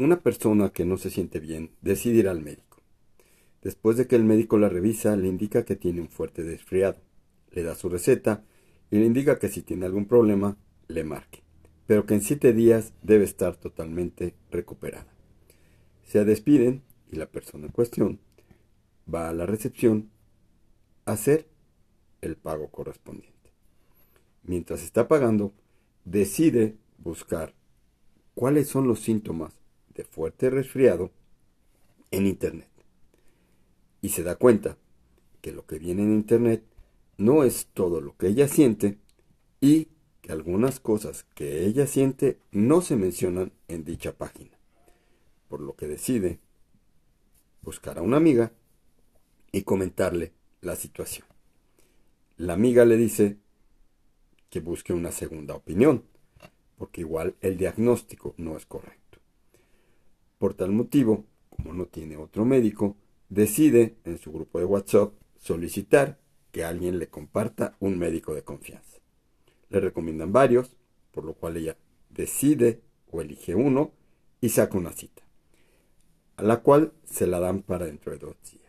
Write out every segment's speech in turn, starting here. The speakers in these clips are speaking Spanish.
Una persona que no se siente bien decide ir al médico. Después de que el médico la revisa, le indica que tiene un fuerte resfriado. Le da su receta y le indica que si tiene algún problema, le marque, pero que en siete días debe estar totalmente recuperada. Se despiden y la persona en cuestión va a la recepción a hacer el pago correspondiente. Mientras está pagando, decide buscar cuáles son los síntomas de fuerte resfriado en Internet. Y se da cuenta que lo que viene en Internet no es todo lo que ella siente y que algunas cosas que ella siente no se mencionan en dicha página. Por lo que decide buscar a una amiga y comentarle la situación. La amiga le dice que busque una segunda opinión, porque igual el diagnóstico no es correcto. Por tal motivo, como no tiene otro médico, decide en su grupo de WhatsApp solicitar que alguien le comparta un médico de confianza. Le recomiendan varios, por lo cual ella decide o elige uno y saca una cita, a la cual se la dan para dentro de dos días.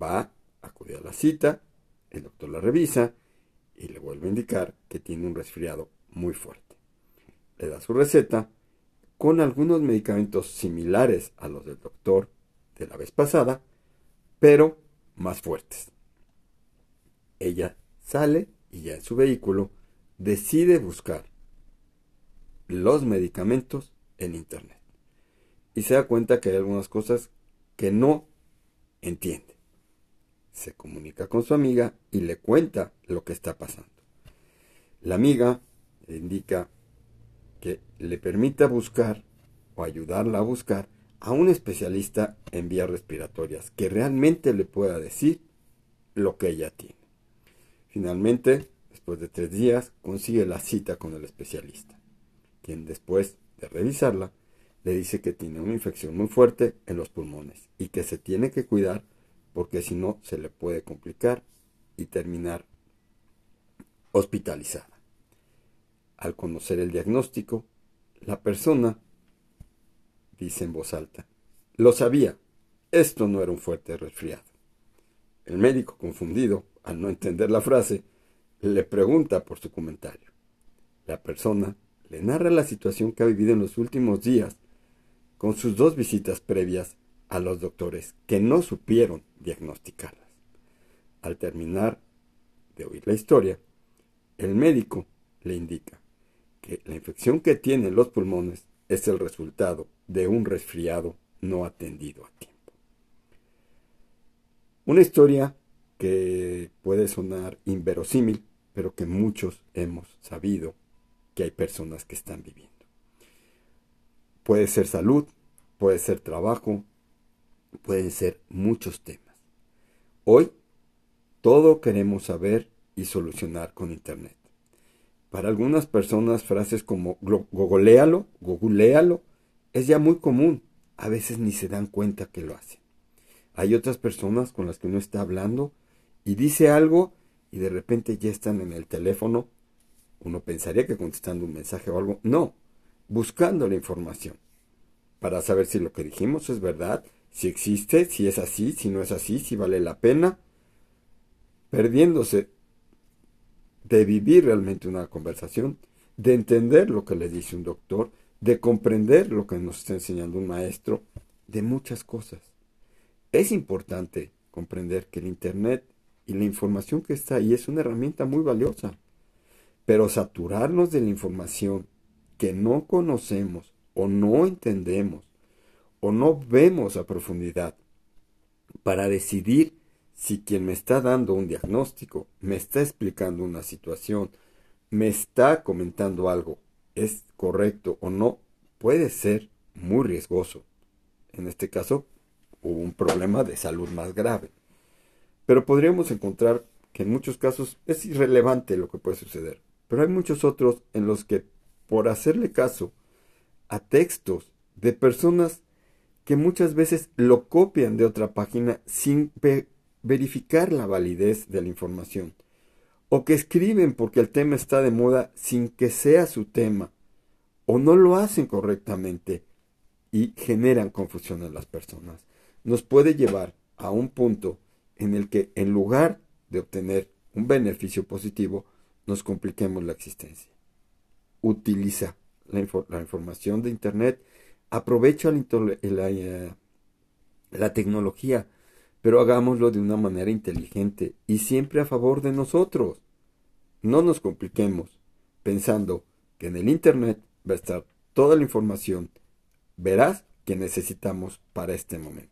Va, a acudir a la cita, el doctor la revisa y le vuelve a indicar que tiene un resfriado muy fuerte. Le da su receta con algunos medicamentos similares a los del doctor de la vez pasada, pero más fuertes. Ella sale y ya en su vehículo decide buscar los medicamentos en Internet. Y se da cuenta que hay algunas cosas que no entiende. Se comunica con su amiga y le cuenta lo que está pasando. La amiga le indica que le permita buscar o ayudarla a buscar a un especialista en vías respiratorias que realmente le pueda decir lo que ella tiene. Finalmente, después de tres días, consigue la cita con el especialista, quien después de revisarla, le dice que tiene una infección muy fuerte en los pulmones y que se tiene que cuidar porque si no se le puede complicar y terminar hospitalizada. Al conocer el diagnóstico, la persona dice en voz alta, lo sabía, esto no era un fuerte resfriado. El médico, confundido, al no entender la frase, le pregunta por su comentario. La persona le narra la situación que ha vivido en los últimos días con sus dos visitas previas a los doctores que no supieron diagnosticarlas. Al terminar de oír la historia, el médico le indica que la infección que tienen los pulmones es el resultado de un resfriado no atendido a tiempo. Una historia que puede sonar inverosímil, pero que muchos hemos sabido que hay personas que están viviendo. Puede ser salud, puede ser trabajo, pueden ser muchos temas. Hoy todo queremos saber y solucionar con Internet. Para algunas personas frases como googlealo, googlealo, es ya muy común. A veces ni se dan cuenta que lo hacen. Hay otras personas con las que uno está hablando y dice algo y de repente ya están en el teléfono. Uno pensaría que contestando un mensaje o algo. No, buscando la información para saber si lo que dijimos es verdad, si existe, si es así, si no es así, si vale la pena, perdiéndose de vivir realmente una conversación, de entender lo que le dice un doctor, de comprender lo que nos está enseñando un maestro, de muchas cosas. Es importante comprender que el Internet y la información que está ahí es una herramienta muy valiosa, pero saturarnos de la información que no conocemos o no entendemos o no vemos a profundidad para decidir si quien me está dando un diagnóstico, me está explicando una situación, me está comentando algo, es correcto o no, puede ser muy riesgoso. En este caso, hubo un problema de salud más grave. Pero podríamos encontrar que en muchos casos es irrelevante lo que puede suceder. Pero hay muchos otros en los que, por hacerle caso a textos de personas que muchas veces lo copian de otra página sin verificar la validez de la información, o que escriben porque el tema está de moda sin que sea su tema, o no lo hacen correctamente y generan confusión en las personas. Nos puede llevar a un punto en el que en lugar de obtener un beneficio positivo, nos compliquemos la existencia. Utiliza la, información de Internet, aprovecha la, eh, la tecnología, pero hagámoslo de una manera inteligente y siempre a favor de nosotros. No nos compliquemos pensando que en el Internet va a estar toda la información veraz que necesitamos para este momento.